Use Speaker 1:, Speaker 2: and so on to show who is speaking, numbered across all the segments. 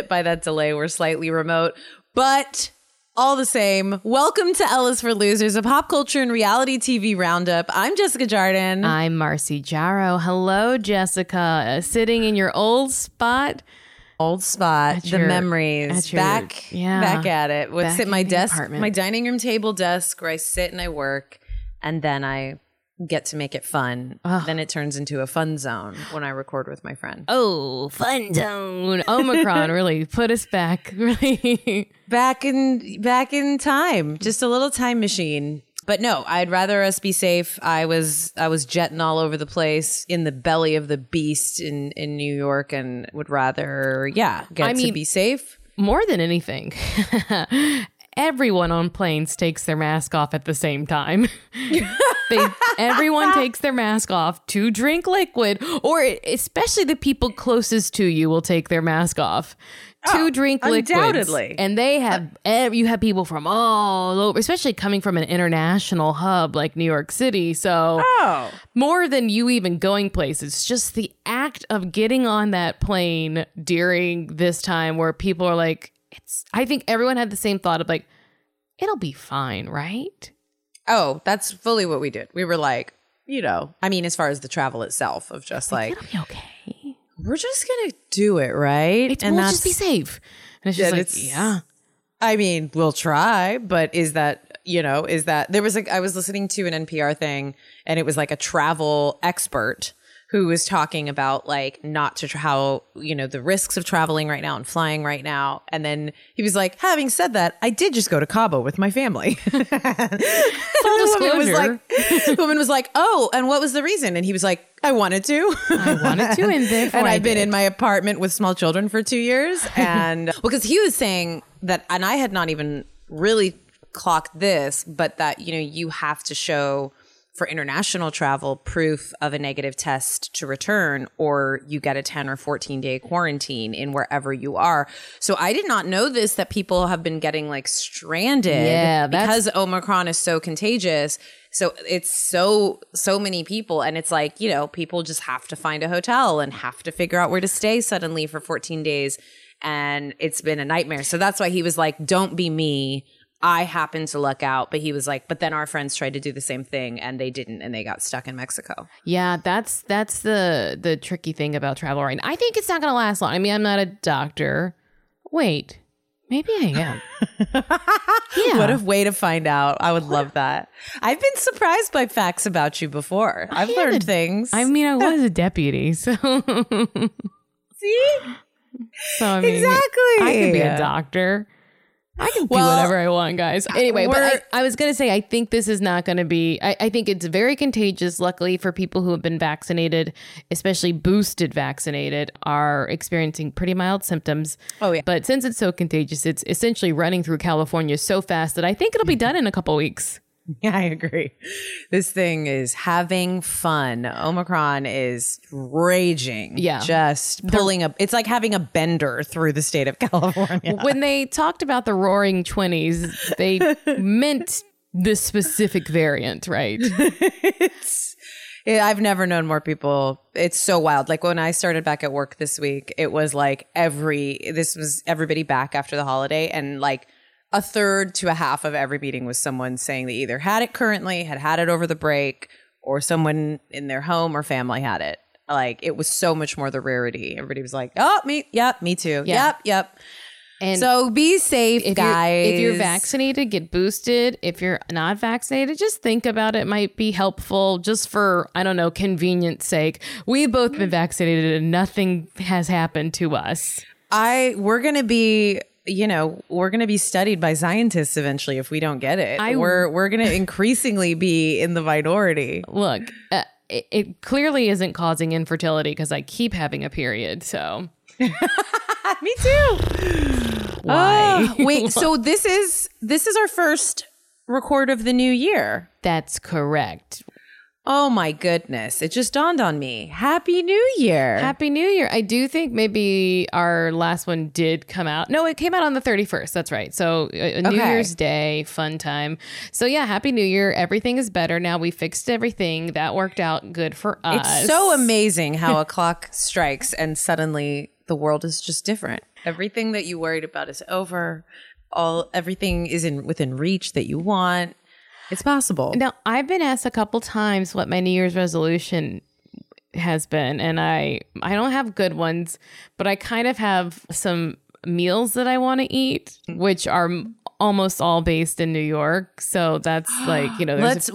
Speaker 1: bit by that delay we're slightly remote, but all the same, welcome to Ellis for Losers, a pop culture and reality TV roundup. I'm Jessica Jardin.
Speaker 2: I'm Marcy Jarrow. Hello, Jessica. Uh, sitting in your old spot.
Speaker 1: Old spot,
Speaker 2: At
Speaker 1: the
Speaker 2: your-
Speaker 1: memories,
Speaker 2: your-
Speaker 1: back,
Speaker 2: yeah,
Speaker 1: back at it. What's at my desk,
Speaker 2: apartment.
Speaker 1: my dining room table desk, where I sit and I work, and then I get to make it fun. Then it turns into a fun zone when I record with my friend.
Speaker 2: Oh, fun zone. Omicron really put us back. Really.
Speaker 1: back in back in time just a little time machine but no i'd rather us be safe i was i was jetting all over the place in the belly of the beast in in new york and would rather yeah get
Speaker 2: I
Speaker 1: to
Speaker 2: mean-
Speaker 1: be safe
Speaker 2: More than anything, everyone on planes takes their mask off at the same time. they everyone takes their mask off to drink liquid, or especially the people closest to you will take their mask off to oh, drink liquids.
Speaker 1: undoubtedly.
Speaker 2: And they have uh, ev- you have people from all over, especially coming from an international hub like New York City. So
Speaker 1: oh
Speaker 2: more than you even going places just the act of getting on that plane during this time where people are like it's i think everyone had the same thought of like it'll be fine right?
Speaker 1: Oh that's fully what we did. We were like you know i mean as far as the travel itself of just like
Speaker 2: it'll be okay.
Speaker 1: We're just gonna do it right?
Speaker 2: It's, we'll just be safe. And it's just like
Speaker 1: it's-
Speaker 2: yeah.
Speaker 1: I mean, we'll try, but is that, you know, is that there was like, I was listening to an NPR thing and it was like a travel expert who was talking about like not to, tra- how, you know, the risks of traveling right now and flying right now. And then he was like, having said that, I did just go to Cabo with my family.
Speaker 2: full
Speaker 1: the woman was like, the woman was like, oh, and what was the reason? And he was like, I wanted to.
Speaker 2: i wanted to and therefore
Speaker 1: and I've been in my apartment with small children for two years. And because he was saying that, and I had not even really clocked this, but that, you know, you have to show for international travel proof of a negative test to return, or you get a 10 or 14 day quarantine in wherever you are. So I did not know this that people have been getting like stranded
Speaker 2: Yeah,
Speaker 1: because Omicron is so contagious. So it's so so many people and it's like, you know, people just have to find a hotel and have to figure out where to stay suddenly for 14 days and it's been a nightmare. So that's why he was like, "Don't be me." I happened to luck out, but he was like, but then our friends tried to do the same thing and they didn't and they got stuck in Mexico.
Speaker 2: yeah that's that's the the tricky thing about travel right now i think it's not gonna last long i mean i'm not a doctor wait maybe i am yeah
Speaker 1: What a way to find out. I would love that. I've been surprised by facts about you before. I've learned
Speaker 2: a-
Speaker 1: things.
Speaker 2: I mean, I was a deputy, so
Speaker 1: See?
Speaker 2: so I mean,
Speaker 1: Exactly.
Speaker 2: I could be a doctor. I can do whatever I want, guys. Anyway, but I, I was gonna say, I think this is not gonna be. I, I think it's very contagious. Luckily for people who have been vaccinated, especially boosted vaccinated, are experiencing pretty mild symptoms.
Speaker 1: Oh, yeah.
Speaker 2: But since it's so contagious, it's essentially running through California so fast that I think it'll be mm-hmm. done in a couple weeks.
Speaker 1: Yeah, I agree. This thing is having fun. Omicron is raging.
Speaker 2: Yeah.
Speaker 1: Just pulling up. It's like having a bender through the state of California.
Speaker 2: When they talked about the Roaring Twenties, they meant this specific variant, right?
Speaker 1: it's it, I've never known more people. It's so wild. Like when I started back at work this week, it was like every this was everybody back after the holiday and like a third to a half of every meeting was someone saying they either had it currently, had had it over the break, or someone in their home or family had it. Like it was so much more the rarity. Everybody was like, "Oh, me, yep, me too,
Speaker 2: Yeah.
Speaker 1: yep, yep."
Speaker 2: And
Speaker 1: So be safe,
Speaker 2: if
Speaker 1: guys.
Speaker 2: You're, if you're vaccinated, get boosted. If you're not vaccinated, just think about it. Might be helpful just for, I don't know, convenience sake. We've both been vaccinated and nothing has happened to us.
Speaker 1: I we're gonna be you know we're gonna be studied by scientists eventually if we don't get it.
Speaker 2: I-
Speaker 1: we're we're gonna increasingly be in the minority.
Speaker 2: Look, uh, it, it clearly isn't causing infertility because I keep having a period. So
Speaker 1: Me too.
Speaker 2: why?
Speaker 1: Ah, wait, so this is this is our first record of the new year.
Speaker 2: That's correct.
Speaker 1: Oh my goodness. It just dawned on me. Happy New Year.
Speaker 2: Happy New Year. I do think maybe our last one did come out. No, it came out on the 31st. That's right. So, uh, New
Speaker 1: Okay.
Speaker 2: Year's Day, fun time. So, yeah, Happy New Year. Everything is better now. We fixed everything. That worked out good for us.
Speaker 1: it's so amazing how a clock strikes and suddenly the world is just different. Everything that you worried about is over. All everything is in within reach that you want. It's possible.
Speaker 2: Now, I've been asked a couple times what my New Year's resolution has been, and I I don't have good ones, but I kind of have some meals that I want to eat, which are almost all based in New York. So that's like you know, there's
Speaker 1: Let's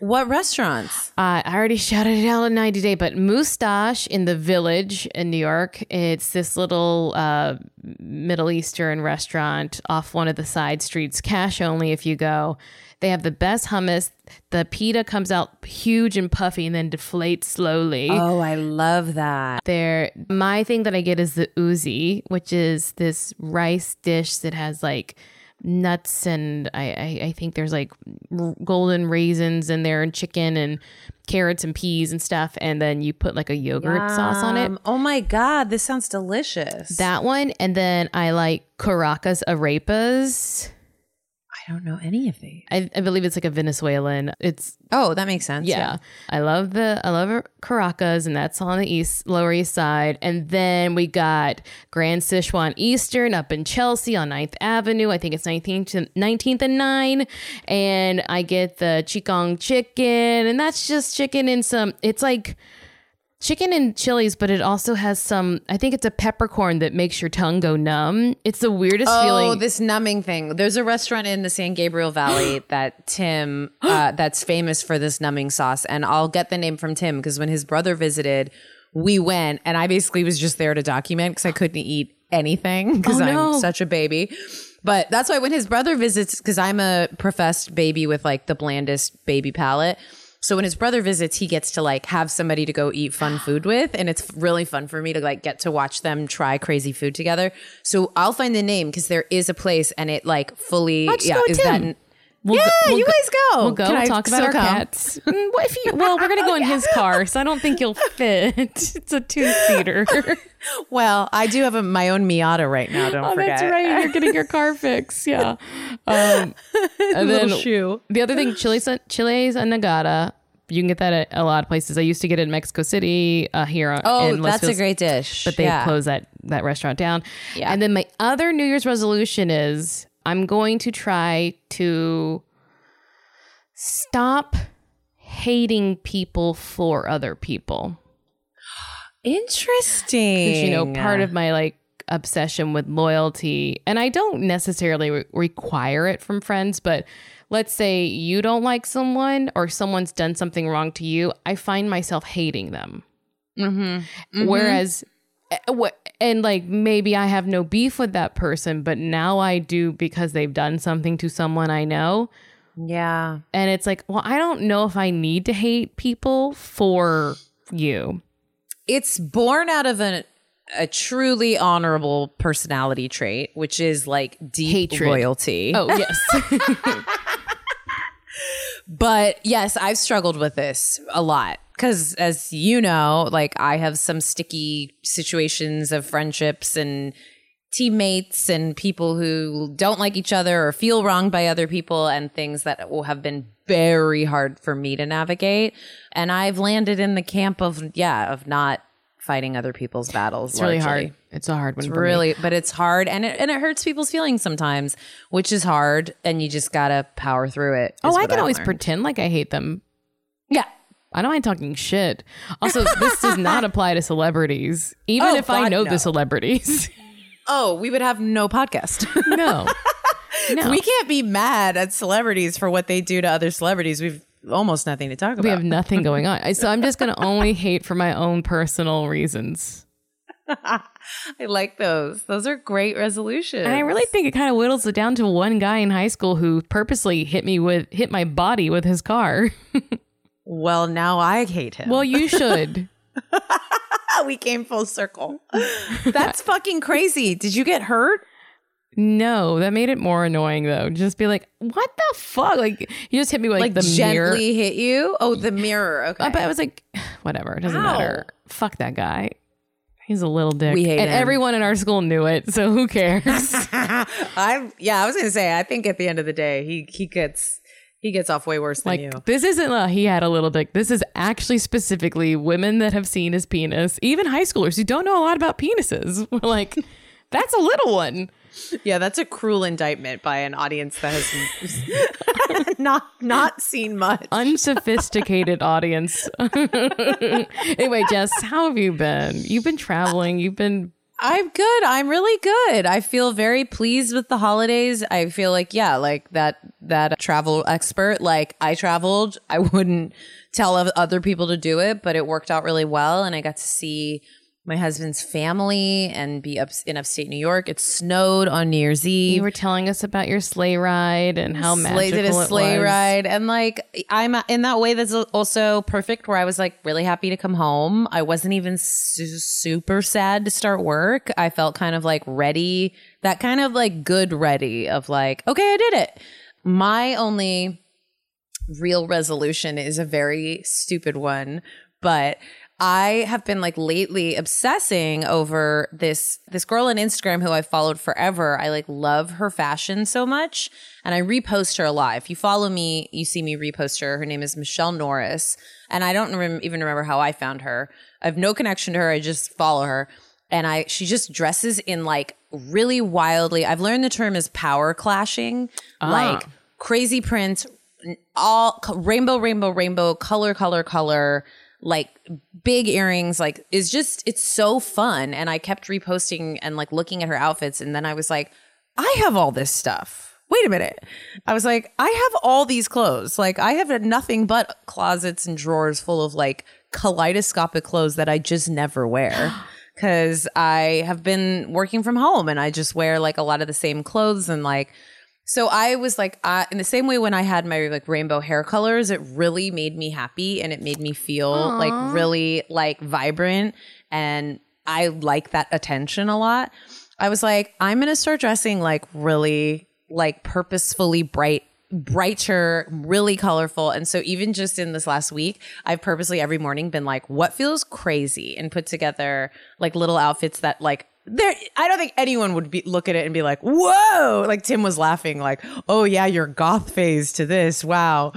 Speaker 1: what restaurants?
Speaker 2: Uh, I already shouted it out on 90 Day, but Moustache in the Village in New York. It's this little uh, Middle Eastern restaurant off one of the side streets, cash only if you go. They have the best hummus. The pita comes out huge and puffy and then deflates slowly.
Speaker 1: Oh, I love that.
Speaker 2: There, my thing that I get is the ouzi, which is this rice dish that has like nuts and I, I, I think there's like r- golden raisins in there and chicken and carrots and peas and stuff. And then you put like a yogurt sauce on it.
Speaker 1: Oh my god, this sounds delicious.
Speaker 2: That one. And then I like Caracas arepas.
Speaker 1: I don't know any of these.
Speaker 2: I, I believe it's like a Venezuelan. It's
Speaker 1: Oh, that makes sense.
Speaker 2: Yeah. I love the I love Caracas and that's on the east lower east side. And then we got Grand Sichuan Eastern up in Chelsea on 9th Avenue. I think it's 19th to 19th and 9 and I get the Chongqing chicken and that's just chicken and some it's like chicken and chilies, but it also has some I think it's a peppercorn that makes your tongue go numb. It's the weirdest
Speaker 1: Oh,
Speaker 2: feeling.
Speaker 1: Oh, this numbing thing. There's a restaurant in the San Gabriel Valley that Tim, uh, that's famous for this numbing sauce. And I'll get the name from Tim because when his brother visited, we went and I basically was just there to document because I couldn't eat anything because
Speaker 2: Oh, no.
Speaker 1: I'm such a baby. But that's why when his brother visits, because I'm a professed baby with like the blandest baby palate. So when his brother visits, he gets to like have somebody to go eat fun food with, and it's really fun for me to like get to watch them try crazy food together. So I'll find the name because there is a place, and it like fully yeah is
Speaker 2: Tim.
Speaker 1: that.
Speaker 2: We'll
Speaker 1: yeah,
Speaker 2: go- we'll
Speaker 1: you guys go.
Speaker 2: We'll go
Speaker 1: Can I
Speaker 2: talk about our
Speaker 1: come?
Speaker 2: cats. Mm, what if you, well, we're gonna go in his car, so I don't think you'll fit. It's a two seater.
Speaker 1: Well, I do have a, my own Miata right now. Don't
Speaker 2: oh,
Speaker 1: forget.
Speaker 2: that's right. You're getting your car fixed. Yeah. Um, and then
Speaker 1: Little shoe.
Speaker 2: the other thing, chiles en nogada. You can get that at a lot of places. I used to get it in Mexico City, uh, here.
Speaker 1: Oh,
Speaker 2: in Los
Speaker 1: that's a great dish.
Speaker 2: But they
Speaker 1: yeah.
Speaker 2: closed that that restaurant down.
Speaker 1: Yeah.
Speaker 2: And then my other New Year's resolution is I'm going to try to stop hating people for other people.
Speaker 1: Interesting.
Speaker 2: Because, you know, part of my like obsession with loyalty, and I don't necessarily re- require it from friends, but let's say you don't like someone or someone's done something wrong to you, I find myself hating them.
Speaker 1: Mm-hmm.
Speaker 2: Whereas, eh, wh- and like maybe I have no beef with that person, but now I do because they've done something to someone I know.
Speaker 1: yeah.
Speaker 2: And it's like, well, I don't know if I need to hate people for you.
Speaker 1: it's born out of a a truly honorable personality trait, which is like deep
Speaker 2: Hatred.
Speaker 1: loyalty.
Speaker 2: Oh, yes.
Speaker 1: But yes, I've struggled with this a lot because, as you know, like I have some sticky situations of friendships and teammates and people who don't like each other or feel wronged by other people and things that will have been very hard for me to navigate. And I've landed in the camp of, yeah, of not fighting other people's battles.
Speaker 2: It's really hard. It's a hard one. me.
Speaker 1: Really, but it's hard and it, and it hurts people's feelings sometimes, which is hard. And you just gotta power through it.
Speaker 2: Oh, I can
Speaker 1: I've
Speaker 2: always
Speaker 1: learned.
Speaker 2: pretend like I hate them.
Speaker 1: Yeah.
Speaker 2: I don't mind talking shit. Also, this does not apply to celebrities, even
Speaker 1: Oh,
Speaker 2: if I know
Speaker 1: no.
Speaker 2: the celebrities.
Speaker 1: Oh, we would have no podcast.
Speaker 2: no. No.
Speaker 1: we can't be mad at celebrities for what they do to other celebrities. We've almost nothing to talk about.
Speaker 2: We have nothing going on. So I'm just going to only hate for my own personal reasons.
Speaker 1: I like those. Those are great resolutions.
Speaker 2: And I really think it kind of whittles it down to one guy in high school who purposely hit me with hit my body with his car.
Speaker 1: Well, now I hate him.
Speaker 2: well, you should.
Speaker 1: we came full circle. That's fucking crazy. Did you get hurt?
Speaker 2: No, that made it more annoying though. Just be like, "What the fuck?" Like you just hit me with like,
Speaker 1: Like
Speaker 2: the
Speaker 1: gently
Speaker 2: mirror.
Speaker 1: hit you? Oh, the mirror. Okay.
Speaker 2: Uh, But I was like, whatever, it doesn't
Speaker 1: Ow.
Speaker 2: matter. Fuck that guy. He's a little dick.
Speaker 1: We hate
Speaker 2: and
Speaker 1: him.
Speaker 2: everyone in our school knew it, so who cares?
Speaker 1: I yeah, I was gonna say. I think at the end of the day, he he gets He gets off way worse than
Speaker 2: Like
Speaker 1: you.
Speaker 2: this isn't uh, he had a little dick. This is actually specifically women that have seen his penis, even high schoolers who don't know a lot about penises. We're like, that's a little one.
Speaker 1: Yeah, that's a cruel indictment by an audience that has not not seen much.
Speaker 2: Unsophisticated audience. anyway, Jess, how have you been? You've been traveling. You've been
Speaker 1: I'm good. I'm really good. I feel very pleased with the holidays. I feel like yeah, like that that travel expert, like I traveled, I wouldn't tell other people to do it, but it worked out really well and I got to see my husband's family and be up in upstate New York. It snowed on New Year's Eve.
Speaker 2: you were telling us about your sleigh ride and how magical
Speaker 1: did a
Speaker 2: it
Speaker 1: sleigh
Speaker 2: was.
Speaker 1: ride and like i'm in that way that's also perfect where i was like really happy to come home i wasn't even su- super sad to start work i felt kind of like ready that kind of like good ready of like okay i did it my only real resolution is a very stupid one, but I have been like lately obsessing over this this girl on Instagram who I followed forever. I like love her fashion so much and I repost her a lot. If you follow me, you see me repost her. Her name is Michelle Norris and I don't rem- even remember how I found her. I have no connection to her. I just follow her and I she just dresses in like really wildly. I've learned the term is power clashing, ah. like crazy prints, all rainbow, rainbow, rainbow, color, color, color, like big earrings. Like is just it's so fun. And I kept reposting and like looking at her outfits, and then I was like, I have all this stuff. Wait a minute. I was like, I have all these clothes. Like I have nothing but closets and drawers full of like kaleidoscopic clothes that I just never wear. Cause I have been working from home and I just wear like a lot of the same clothes and like so I was like, uh, in the same way when I had my like rainbow hair colors, it really made me happy and it made me feel like really like vibrant and I like that attention a lot. I was like, I'm gonna start dressing like really like purposefully bright brighter, really colorful. And so even just in this last week, I've purposely every morning been like, what feels crazy and put together like little outfits that like there I don't think anyone would be look at it and be like, "Whoa!" Like Tim was laughing, like, "Oh yeah, your goth phase to this, wow!"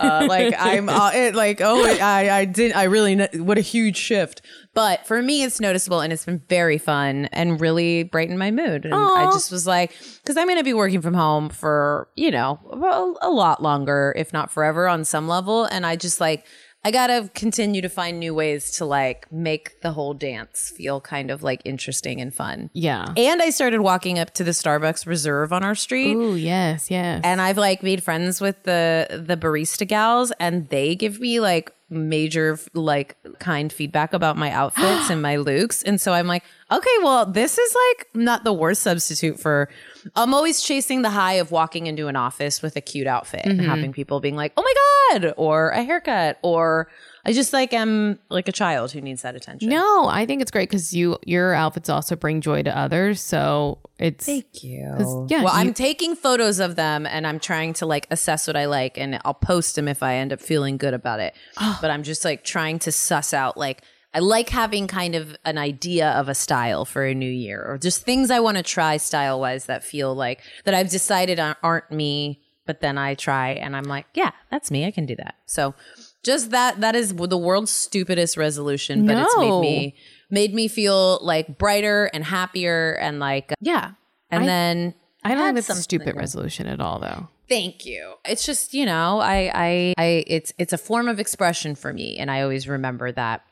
Speaker 1: Uh, like I'm uh, it, like, "Oh, I I did I really what a huge shift." But for me, it's noticeable and it's been very fun and really brightened my mood. And I just was like, because I'm going to be working from home for you know a, a lot longer, if not forever, on some level, and I just like. I gotta continue to find new ways to like make the whole dance feel kind of like interesting and fun.
Speaker 2: Yeah.
Speaker 1: And I started walking up to the Starbucks Reserve on our street.
Speaker 2: Ooh, yes, yes.
Speaker 1: And I've like made friends with the the barista gals and they give me like major like kind feedback about my outfits and my looks. And so I'm like, okay, well, this is like not the worst substitute for I'm always chasing the high of walking into an office with a cute outfit and mm-hmm. having people being like, "Oh my god," or a haircut or I just like am like a child who needs that attention.
Speaker 2: no, I think it's great because you your outfits also bring joy to others. So it's
Speaker 1: Thank you.
Speaker 2: yeah,
Speaker 1: well,
Speaker 2: you-
Speaker 1: I'm taking photos of them and I'm trying to like assess what I like and I'll post them if I end up feeling good about it. Oh. But I'm just like trying to suss out like I like having kind of an idea of a style for a new year or just things I want to try style wise that feel like that I've decided aren't- me, but then I try and I'm like, yeah, that's me. I can do that. So just that that is the world's stupidest resolution, but it's made me made me feel like brighter and happier and like yeah. And
Speaker 2: I-
Speaker 1: then
Speaker 2: I don't it's a stupid resolution at all though.
Speaker 1: Thank you. It's just, you know, I I I it's it's a form of expression for me and I always remember that.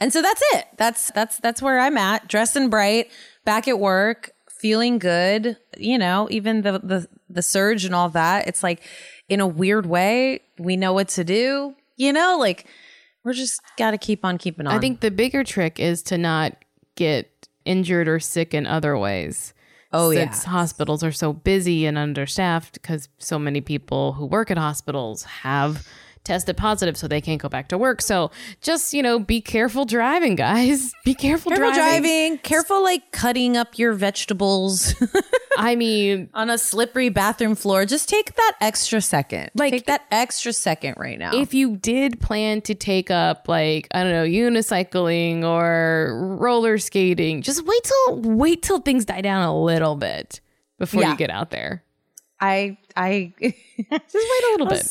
Speaker 1: And so that's it. That's that's that's where I'm at, dressing bright, back at work, feeling good, you know, even the the the surge and all that. It's like in a weird way, we know what to do, you know, like we're just got to keep on keeping on.
Speaker 2: I think the bigger trick is to not get injured or sick in other ways.
Speaker 1: Oh, yeah.
Speaker 2: Since hospitals are so busy and understaffed because so many people who work at hospitals have tested positive so they can't go back to work. So just, you know, be careful driving, guys. Be careful,
Speaker 1: careful
Speaker 2: driving.
Speaker 1: driving, careful like cutting up your vegetables.
Speaker 2: I mean,
Speaker 1: on a slippery bathroom floor, just take that extra second.
Speaker 2: Like-
Speaker 1: take that extra second right now.
Speaker 2: if you did plan to take up like I don't know unicycling or roller skating, just wait till wait till things die down a little bit before
Speaker 1: Yeah.
Speaker 2: you get out there.
Speaker 1: I I
Speaker 2: Just wait a little bit.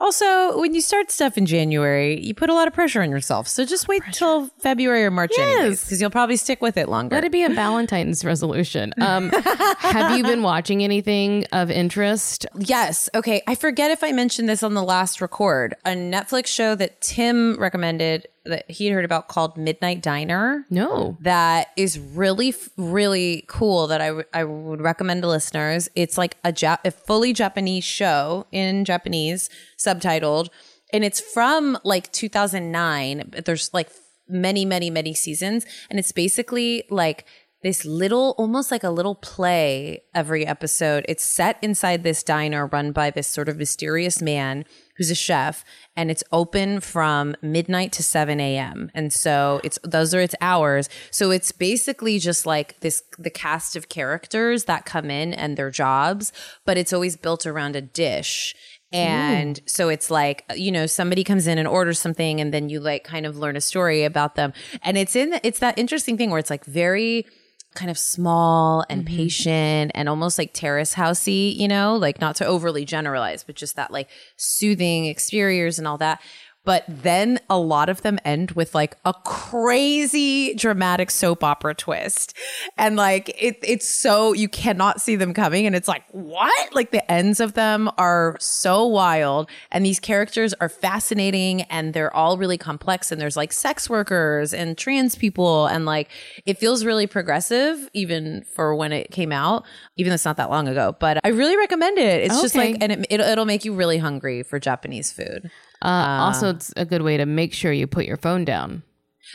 Speaker 1: Also, when you start stuff in January, you put a lot of pressure on yourself. So just wait till February or March anyways,
Speaker 2: Yes.
Speaker 1: because you'll probably stick with it longer.
Speaker 2: Let it be a Valentine's resolution. Um, have you been watching anything of interest?
Speaker 1: Yes. Okay. I forget if I mentioned this on the last record. A Netflix show that Tim recommended that he heard about called Midnight Diner.
Speaker 2: No.
Speaker 1: That is really, really cool. That I, w- I would recommend to listeners. It's like a, Jap- a fully Japanese show in Japanese, subtitled, and it's from like 2009. But there's like many, many, many seasons, and it's basically like this little, almost like a little play every episode. It's set inside this diner run by this sort of mysterious man who's a chef, and it's open from midnight to 7 a.m. And so it's those are its hours. So it's basically just like this the cast of characters that come in and their jobs, but it's always built around a dish. And so it's like, you know, somebody comes in and orders something and then you like kind of learn a story about them. And it's in, it's that interesting thing where it's like very kind of small and mm-hmm. patient and almost like terrace housey, you know, like not to overly generalize, but just that like soothing exteriors and all that. But then a lot of them end with like a crazy dramatic soap opera twist. And like it, it's so you cannot see them coming. And it's like, what? Like the ends of them are so wild. And these characters are fascinating and they're all really complex. And there's like sex workers and trans people. And like it feels really progressive, even for when it came out, even though it's not that long ago. But I really recommend it. It's just like, and it, it, it'll make you really hungry for Japanese food.
Speaker 2: Uh, also, it's a good way to make sure you put your phone down.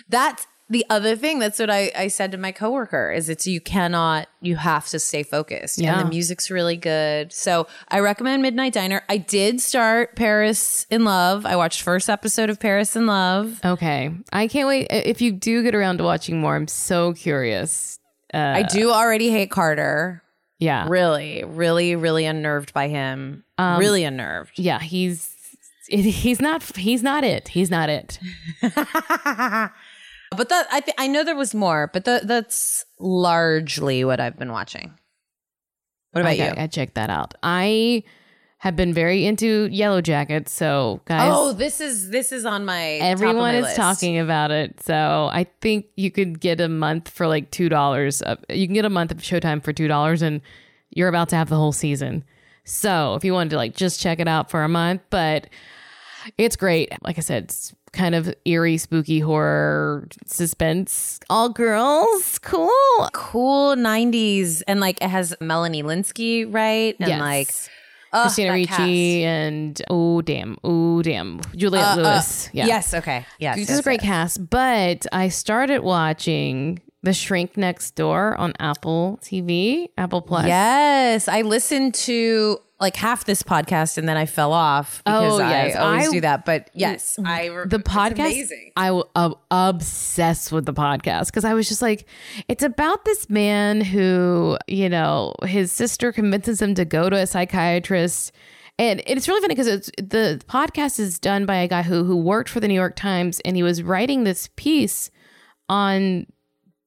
Speaker 1: That's the other thing. That's what I, I said to my coworker is it's you cannot, you have to stay focused.
Speaker 2: Yeah.
Speaker 1: And the music's really good. So I recommend Midnight Diner. I did start Paris in Love. I watched first episode of Paris in Love.
Speaker 2: Okay. I can't wait. If you do get around to watching more, I'm so curious. Uh,
Speaker 1: I do already hate Carter.
Speaker 2: yeah.
Speaker 1: Really, really, really unnerved by him.
Speaker 2: Um,
Speaker 1: really unnerved.
Speaker 2: Yeah. He's. He's not. He's not it. He's not it.
Speaker 1: But that I th- I know there was more, but tha- that's largely what I've been watching. What about
Speaker 2: I,
Speaker 1: you?
Speaker 2: I checked that out. I have been very into Yellowjackets. So guys,
Speaker 1: oh, this is this is on my
Speaker 2: everyone
Speaker 1: my
Speaker 2: is
Speaker 1: list.
Speaker 2: talking about it. So I think you could get a month for like two dollars. You can get a month of Showtime for two dollars, and you're about to have the whole season. So if you wanted to like just check it out for a month, but it's great. Like I said, it's kind of eerie, spooky horror suspense. All girls, cool.
Speaker 1: cool 90s and like it has Melanie Lynskey, right? And
Speaker 2: Yes.
Speaker 1: like ugh,
Speaker 2: Christina Ricci and oh damn, oh damn, Juliette.
Speaker 1: Uh, uh,
Speaker 2: Lewis. yeah,
Speaker 1: Yes, okay. Yes.
Speaker 2: This
Speaker 1: yes,
Speaker 2: is a great
Speaker 1: yes.
Speaker 2: cast, but I started watching The Shrink Next Door on Apple TV, Apple Plus.
Speaker 1: Yes, I listened to like half this podcast and then I fell off because
Speaker 2: Oh, yes.
Speaker 1: I always
Speaker 2: I-
Speaker 1: do that. But yes, I
Speaker 2: The podcast,
Speaker 1: amazing.
Speaker 2: I was uh, obsessed with the podcast because I was just like, it's about this man who, you know, his sister convinces him to go to a psychiatrist. And it's really funny because it's the podcast is done by a guy who who worked for the New York Times and he was writing this piece on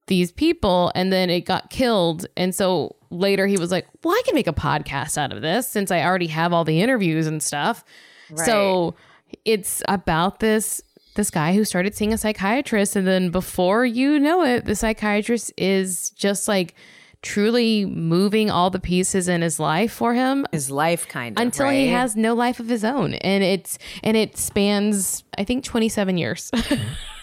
Speaker 2: these people and then it got killed. And so later he was like well i can make a podcast out of this since i already have all the interviews and stuff. So it's about this this guy who started seeing a psychiatrist and then before you know it the psychiatrist is just like truly moving all the pieces in his life for him
Speaker 1: His life kind of
Speaker 2: until he has no life of his own. And it's and it spans i think 27 years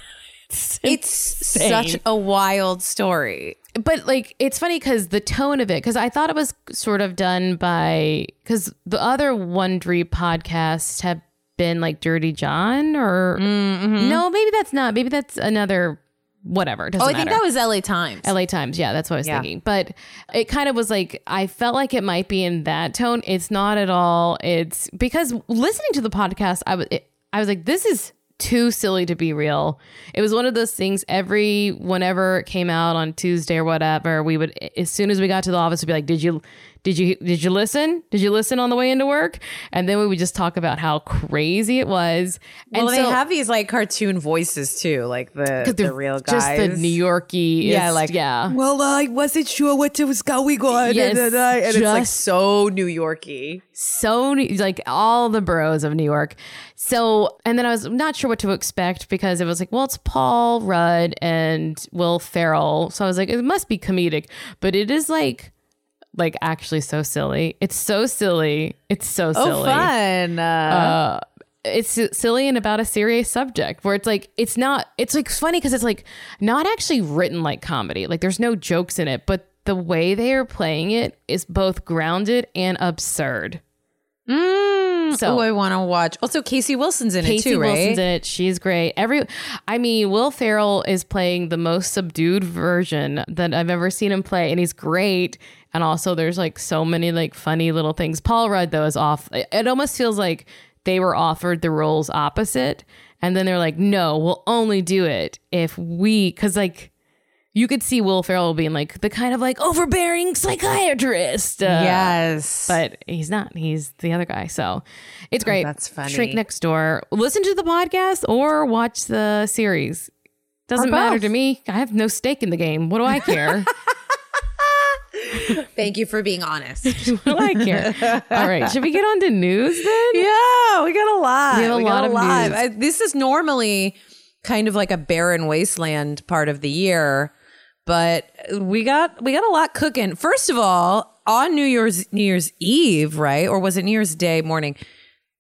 Speaker 1: It's such a wild story.
Speaker 2: but like it's funny because the tone of it because i thought it was sort of done by because the other wondery podcasts have been like dirty john or
Speaker 1: Mm-hmm.
Speaker 2: no maybe that's not maybe that's another whatever
Speaker 1: Oh, I think
Speaker 2: matter.
Speaker 1: that was LA Times.
Speaker 2: LA Times. Yeah, that's what I was
Speaker 1: Yeah.
Speaker 2: thinking. But it kind of was like, I felt like it might be in that tone. It's not at all. It's because listening to the podcast, I was, it, I was like, this is too silly to be real. It was one of those things every, whenever it came out on Tuesday or whatever, we would, as soon as we got to the office, we'd be like, did you, did you did you listen? Did you listen on the way into work? And then we would just talk about how crazy it was.
Speaker 1: Well,
Speaker 2: and
Speaker 1: they have these like cartoon voices too, like the the real guys.
Speaker 2: just the New Yorkie,
Speaker 1: yeah, like
Speaker 2: yeah.
Speaker 1: Well, I wasn't sure what was going on,
Speaker 2: Yes,
Speaker 1: and, and it's like so New Yorky.
Speaker 2: so like all the boroughs of New York. So, and then I was not sure what to expect because it was like, well, it's Paul Rudd and Will Ferrell. So I was like, it must be comedic, but it is like, like actually so silly. It's so silly. It's so silly.
Speaker 1: Oh, fun! Uh,
Speaker 2: Uh, it's silly and about a serious subject where it's like it's not it's like funny because it's like not actually written like comedy like there's no jokes in it but the way they are playing it is both grounded and absurd
Speaker 1: mm,
Speaker 2: so-
Speaker 1: oh, I want to watch. Also, Casey Wilson's in
Speaker 2: Casey
Speaker 1: it too, right?
Speaker 2: Wilson's in it. She's great. Every, I mean, Will Ferrell is playing the most subdued version that I've ever seen him play, and he's great. And also, there's like so many like funny little things. Paul Rudd though is off. It it almost feels like they were offered the roles opposite, and then they're like, "No, we'll only do it if we," because like. You could see Will Ferrell being like the kind of like overbearing psychiatrist. Uh,
Speaker 1: yes,
Speaker 2: but he's not. He's the other guy. So it's great.
Speaker 1: Oh, that's funny.
Speaker 2: Shrink Next Door. Listen to the podcast or watch the series. Doesn't matter to me. I have no stake in the game. What do I care?
Speaker 1: thank you for being honest.
Speaker 2: what do I care? All right. Should we get on to news then?
Speaker 1: yeah, we got a lot.
Speaker 2: We have a
Speaker 1: got
Speaker 2: lot of news.
Speaker 1: I, this is normally kind of like a barren wasteland part of the year, but we got we got a lot cooking. First of all, on New Year's New Year's Eve, right, or was it New Year's Day morning?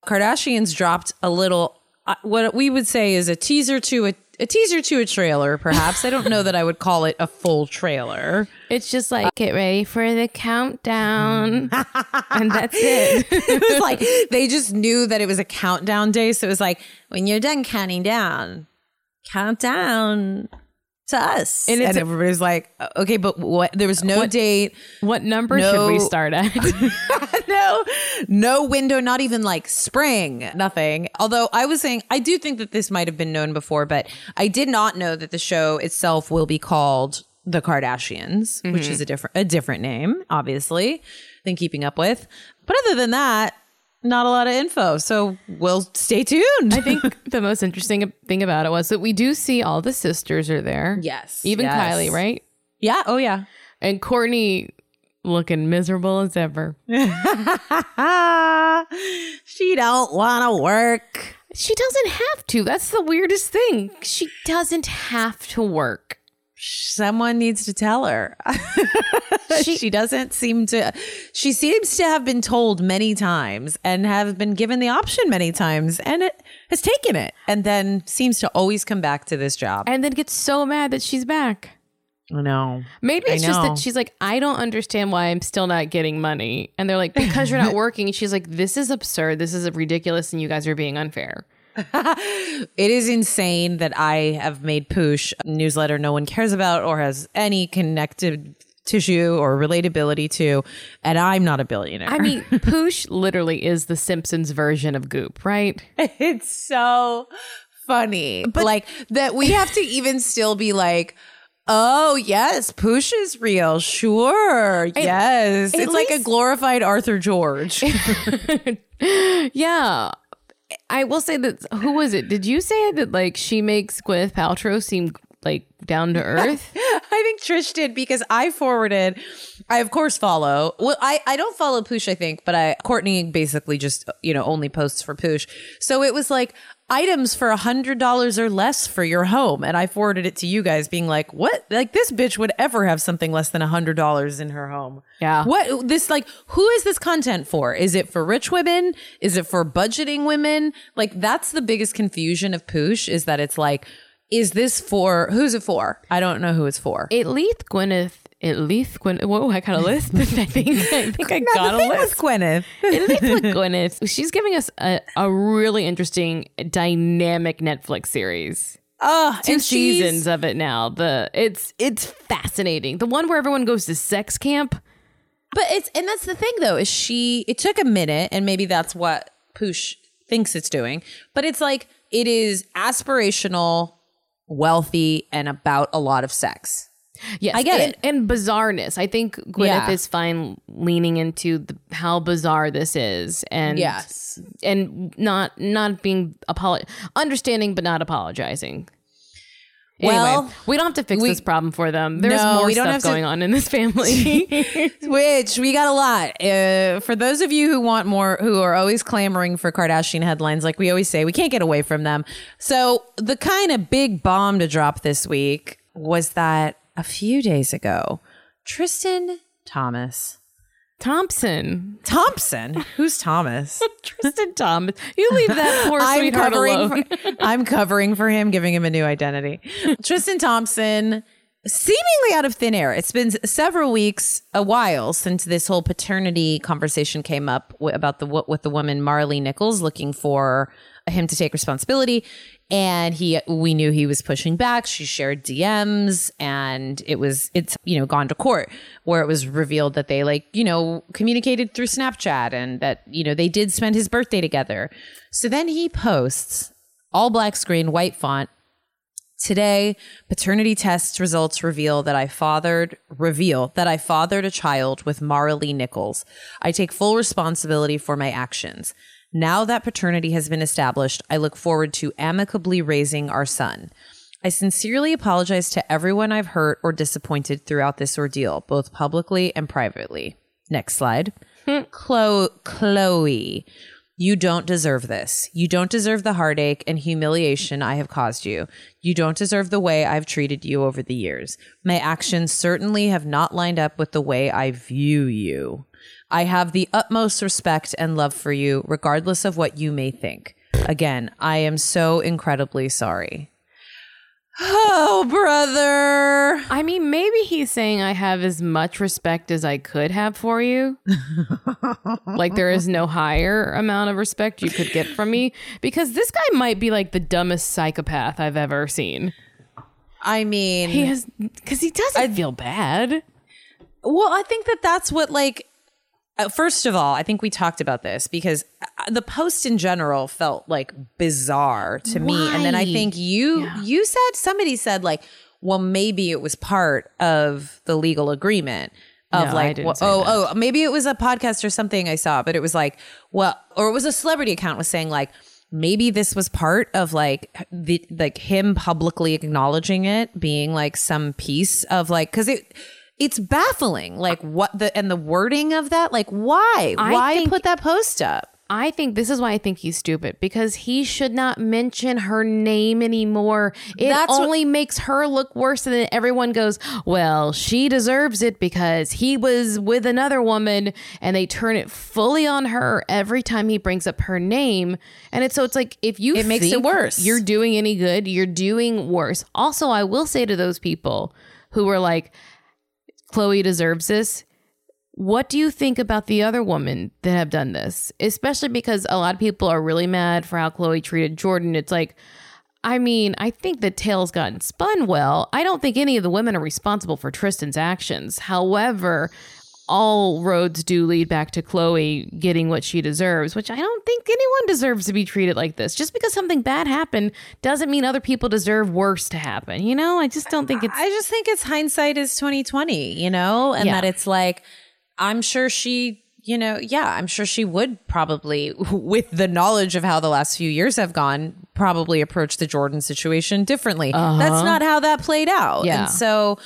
Speaker 1: Kardashians dropped a little uh, what we would say is a teaser to a a teaser to a trailer, perhaps. I don't know that I would call it a full trailer.
Speaker 2: It's just like get ready for the countdown, and that's it.
Speaker 1: it was like they just knew that it was a countdown day. So it was like, when you're done counting down, count down to us.
Speaker 2: And
Speaker 1: And,
Speaker 2: it's a-
Speaker 1: everybody's like, okay, but what? There was no date,
Speaker 2: What number should we start at?
Speaker 1: no, no window, not even like spring, nothing. Although I was saying, I do think that this might have been known before, but I did not know that the show itself will be called The Kardashians, which mm-hmm. is a different a different name, obviously, than Keeping Up with. But other than that, not a lot of info. So we'll stay tuned.
Speaker 2: I think the most interesting thing about it was that we do see all the sisters are there.
Speaker 1: Yes,
Speaker 2: Even
Speaker 1: yes.
Speaker 2: Kylie, right?
Speaker 1: Yeah. Oh yeah.
Speaker 2: And Kourtney looking miserable as ever.
Speaker 1: she don't want to work.
Speaker 2: She doesn't have to. That's the weirdest thing. She doesn't have to work.
Speaker 1: Someone needs to tell her. she, doesn't seem to. She seems to have been told many times and have been given the option many times, and it has taken it, and then seems to always come back to this job.
Speaker 2: And then gets so mad that she's back.
Speaker 1: I know.
Speaker 2: Maybe it's just that she's like, I don't understand why I'm still not getting money. And they're like, because you're not working. And she's like, this is absurd. This is ridiculous. And you guys are being unfair.
Speaker 1: It is insane that I have made Poosh a newsletter no one cares about or has any connected tissue or relatability to, and I'm not a billionaire.
Speaker 2: I mean, Poosh literally is the Simpsons version of Goop, right?
Speaker 1: it's so funny. But like that we have to even still be like, oh yes, Poosh is real. Sure. yes.
Speaker 2: at
Speaker 1: It's like a glorified Arthur George.
Speaker 2: Yeah. I will say that who was it? Did you say that like she makes Gwyneth Paltrow seem like down to earth?
Speaker 1: I think Trish did because I forwarded. I of course follow. Well, I I don't follow Poosh. I think, but I Kourtney basically just you know only posts for Poosh. So it was like items for a hundred dollars or less for your home, and I forwarded it to you guys, being like, "What? Like this bitch would ever have something less than a hundred dollars in her home?
Speaker 2: Yeah.
Speaker 1: What this like? Who is this content for? Is it for rich women? Is it for budgeting women? Like that's the biggest confusion of Poosh is that it's like. Is this for who's it for? I don't know who it's for.
Speaker 2: At least Gwyneth. At least Gwyneth. Whoa, I got a list. I think. I think I got a list.
Speaker 1: with Gwyneth.
Speaker 2: At least with Gwyneth, she's giving us a, a really interesting, dynamic Netflix series.
Speaker 1: Oh,
Speaker 2: Two seasons of it now. The it's it's fascinating. The one where everyone goes to sex camp.
Speaker 1: But it's and that's the thing though is she. It took a minute, and maybe that's what Poosh thinks it's doing. But it's like it is aspirational, wealthy, and about a lot of sex.
Speaker 2: Yes,
Speaker 1: I get
Speaker 2: and,
Speaker 1: it.
Speaker 2: And bizarreness. I think Gwyneth
Speaker 1: Yeah.
Speaker 2: is fine leaning into the, how bizarre this is, and
Speaker 1: Yes.
Speaker 2: and not not being apolo- understanding but not apologizing. Anyway,
Speaker 1: Well,
Speaker 2: we don't have to fix
Speaker 1: we-
Speaker 2: this problem for them. There's
Speaker 1: No,
Speaker 2: more
Speaker 1: we don't
Speaker 2: stuff
Speaker 1: have to-
Speaker 2: going on in this family.
Speaker 1: Which we got a lot. Uh, for those of you who want more, who are always clamoring for Kardashian headlines, like we always say, we can't get away from them. So the kind of big bomb to drop this week was that a few days ago, Tristan Thomas.
Speaker 2: Thompson,
Speaker 1: Thompson? Who's Thomas?
Speaker 2: Tristan Thomas, you leave that poor
Speaker 1: I'm
Speaker 2: sweetheart alone.
Speaker 1: For, I'm covering for him, giving him a new identity. Tristan Thompson, seemingly out of thin air. It's been several weeks, a while since this whole paternity conversation came up about the what with the woman Maralee Nichols looking for him to take responsibility. And he, we knew he was pushing back. She shared DMs, and it was, it's you know, gone to court where it was revealed that they like, you know, communicated through Snapchat, and that you know they did spend his birthday together. So then he posts all black screen, white font. Today, paternity test results reveal that I fathered reveal that I fathered a child with Maralee Nichols. I take full responsibility for my actions. Now that paternity has been established, I look forward to amicably raising our son. I sincerely apologize to everyone I've hurt or disappointed throughout this ordeal, both publicly and privately. Next slide. Hmm. Khloé, Khloé, you don't deserve this. You don't deserve the heartache and humiliation I have caused you. You don't deserve the way I've treated you over the years. My actions certainly have not lined up with the way I view you. I have the utmost respect and love for you, regardless of what you may think. Again, I am so incredibly sorry. Oh, brother.
Speaker 2: I mean, maybe he's saying I have as much respect as I could have for you. like there is no higher amount of respect you could get from me because this guy might be like the dumbest psychopath I've ever seen.
Speaker 1: I mean,
Speaker 2: He has because he doesn't I, feel bad.
Speaker 1: Well, I think that that's what like. Uh, first of all, I think we talked about this because uh, the post in general felt like bizarre to me, and then I think you you said somebody said like, well, maybe it was part of the legal agreement of
Speaker 2: No,
Speaker 1: like, well, oh,
Speaker 2: that.
Speaker 1: oh, maybe it was a podcast or something I saw, but it was like, well, or it was a celebrity account was saying like. Maybe this was part of like the like him publicly acknowledging it being like some piece of like because it it's baffling like what the and the wording of that like why
Speaker 2: I
Speaker 1: why
Speaker 2: think-
Speaker 1: put that post up
Speaker 2: I think this is why I think he's stupid because he should not mention her name anymore. It
Speaker 1: That's what-
Speaker 2: only makes her look worse, and then everyone goes, "Well, she deserves it because he was with another woman," and they turn it fully on her every time he brings up her name. And it's so it's like if you
Speaker 1: It makes it worse.
Speaker 2: You're doing any good, you're doing worse. Also, I will say to those people who were like, "Khloé deserves this." What do you think about the other women that have done this? Especially because a lot of people are really mad for how Khloé treated Jordyn. It's like, I mean, I think the tale's gotten spun well. I don't think any of the women are responsible for Tristan's actions. However, all roads do lead back to Khloé getting what she deserves, which I don't think anyone deserves to be treated like this. Just because something bad happened doesn't mean other people deserve worse to happen. You know, I just don't think it's
Speaker 1: i just think it's hindsight is 2020 you know and
Speaker 2: Yeah.
Speaker 1: that it's like i'm sure she you know yeah i'm sure she would probably with the knowledge of how the last few years have gone probably approach the jordyn situation differently that's not how that played out
Speaker 2: Uh-huh. Yeah.
Speaker 1: and so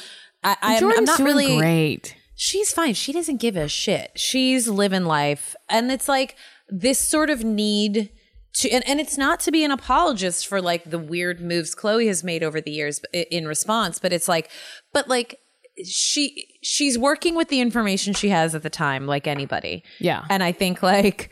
Speaker 1: I, I'm, I'm not really
Speaker 2: great.
Speaker 1: She's fine. She doesn't give a shit. She's living life. And it's like this sort of need to, and, and it's not to be an apologist for like the weird moves Khloé has made over the years in response, but it's like, but like, she she's working with the information she has at the time like anybody
Speaker 2: Yeah.
Speaker 1: and i think like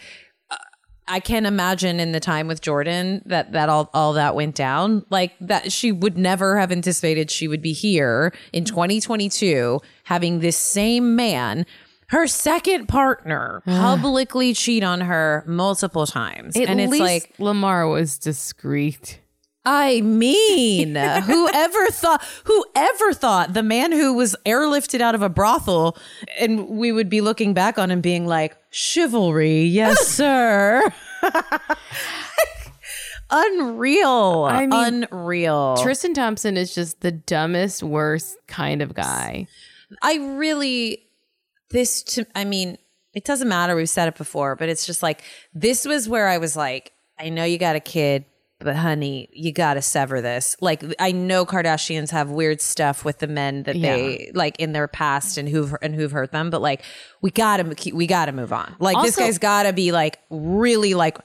Speaker 1: I can imagine in the time with Jordyn that that all all that went down like that she would never have anticipated she would be here in 2022 having this same man her second partner publicly cheat on her multiple times
Speaker 2: At
Speaker 1: and it's
Speaker 2: least
Speaker 1: like
Speaker 2: Lamar was discreet.
Speaker 1: I mean, whoever thought whoever thought the man who was airlifted out of a brothel and we would be looking back on him being like, chivalry, yes, sir. unreal.
Speaker 2: I mean,
Speaker 1: unreal.
Speaker 2: Tristan Thompson is just the dumbest, worst kind of guy.
Speaker 1: I really this to I mean, it doesn't matter. We've said it before, but it's just like this was where I was like, I know you got a kid, but honey, you got to sever this. Like I know Kardashians have weird stuff with the men that they like in their past and who've and who've hurt them, but like we got to we got to move on. Like this guy's got to be like really like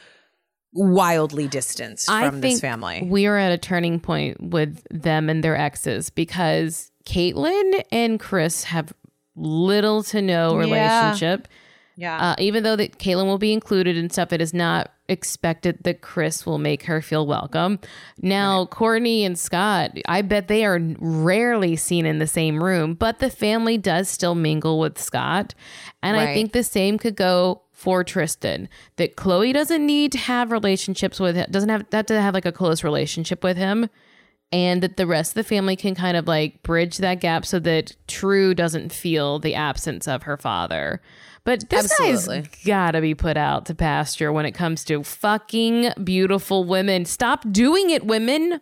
Speaker 1: wildly distanced from
Speaker 2: I
Speaker 1: this family.
Speaker 2: we are at a turning point with them and their exes because Caitlyn and Kris have little to no relationship.
Speaker 1: yeah.
Speaker 2: Uh, even though that Caitlyn will be included and stuff, it is not expected that Kris will make her feel welcome. Now, Kourtney and Scott, I bet they are rarely seen in the same room, but the family does still mingle with Scott. And I think the same could go for Tristan. That Khloé doesn't need to have relationships with him, doesn't have that to have like a close relationship with him. And that the rest of the family can kind of like bridge that gap so that True doesn't feel the absence of her father. But this
Speaker 1: Absolutely.
Speaker 2: guy's gotta be put out to pasture when it comes to fucking beautiful women. Stop doing it, women.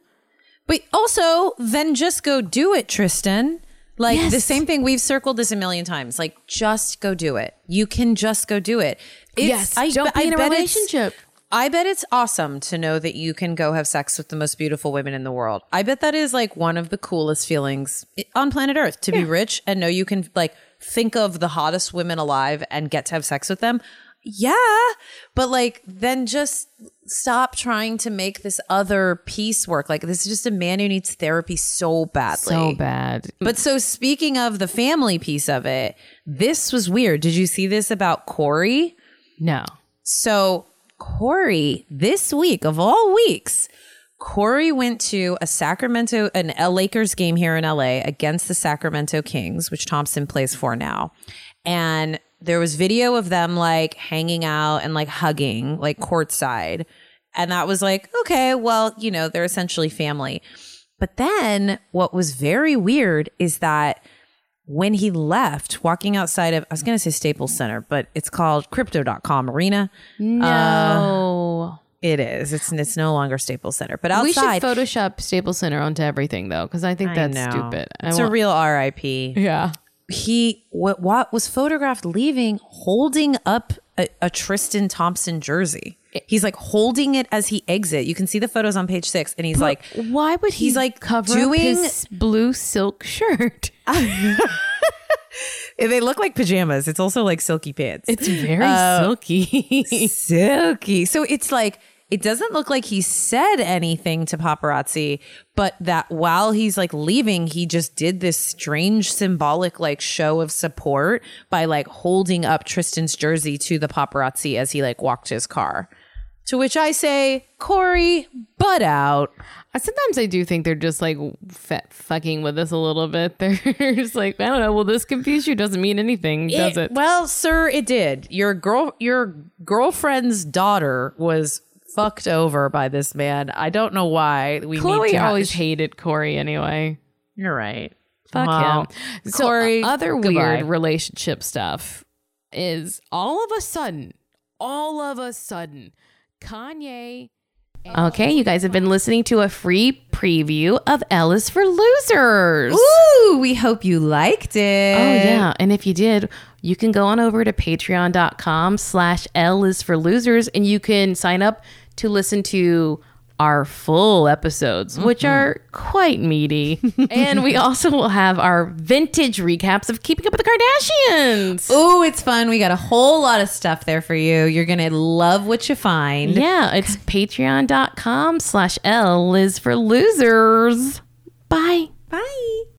Speaker 1: But also, then just go do it, Tristan. Like the same thing, we've circled this a million times. Like, just go do it. You can just go do it. It's,
Speaker 2: Yes, don't be in a relationship.
Speaker 1: I bet it's awesome to know that you can go have sex with the most beautiful women in the world. I bet that is like one of the coolest feelings on planet Earth to be rich and know you can like think of the hottest women alive and get to have sex with them. Yeah, but like then just stop trying to make this other piece work. Like this is just a man who needs therapy so badly.
Speaker 2: So bad.
Speaker 1: But so speaking of the family piece of it, this was weird. Did you see this about Corey?
Speaker 2: No.
Speaker 1: So Corey, this week of all weeks, Corey went to a Sacramento, an L Lakers game here in LA against the Sacramento Kings, which Thompson plays for now. And there was video of them like hanging out and like hugging, like courtside. And that was like, okay, well, you know, they're essentially family. But then what was very weird is that when he left, walking outside of, I was going to say Staples Center, but it's called crypto.com arena.
Speaker 2: No.
Speaker 1: Uh, it is. It's it's no longer Staples Center, but
Speaker 2: we should
Speaker 1: outside.
Speaker 2: Photoshop Staples Center onto everything though, because I think
Speaker 1: I
Speaker 2: that's
Speaker 1: know.
Speaker 2: stupid. I
Speaker 1: It's a real RIP.
Speaker 2: yeah.
Speaker 1: He what, what was photographed leaving, holding up a, a Tristan Thompson jersey. He's like holding it as he exit. You can see the photos on page six, and he's like,
Speaker 2: Why would he
Speaker 1: He's, like,
Speaker 2: cover
Speaker 1: doing-
Speaker 2: his blue silk shirt?
Speaker 1: they look like pajamas. It's also like silky pants.
Speaker 2: It's very
Speaker 1: Uh,
Speaker 2: silky.
Speaker 1: silky. So it's like it doesn't look like he said anything to paparazzi, but that while he's like leaving, he just did this strange symbolic like show of support by like holding up Tristan's jersey to the paparazzi as he like walked his car. To which I say, Corey, butt out.
Speaker 2: Sometimes I do think they're just like f- fucking with us a little bit. They're just like, I don't know. Well, this confuse you? Doesn't mean anything, does it?
Speaker 1: Well, sir, it did. Your girl, your girlfriend's daughter was fucked over by this man. I don't know why. We
Speaker 2: Khloé
Speaker 1: need to
Speaker 2: always hated Corey anyway.
Speaker 1: You're right.
Speaker 2: Fuck
Speaker 1: Well,
Speaker 2: him. So
Speaker 1: Corey,
Speaker 2: other
Speaker 1: goodbye.
Speaker 2: weird relationship stuff is all of a sudden, all of a sudden, Kanye. Okay, you guys have been listening to a free preview of L is for Losers.
Speaker 1: Ooh, we hope you liked it.
Speaker 2: Oh yeah, and if you did, you can go on over to patreon.com slash L is for losers and you can sign up to listen to our full episodes, which mm-hmm. are quite meaty. and we also will have our vintage recaps of keeping up with the Kardashians.
Speaker 1: Oh, it's fun. We got a whole lot of stuff there for you. You're gonna love what you find.
Speaker 2: Yeah, it's patreon.com slash L is for losers. Bye.
Speaker 1: Bye.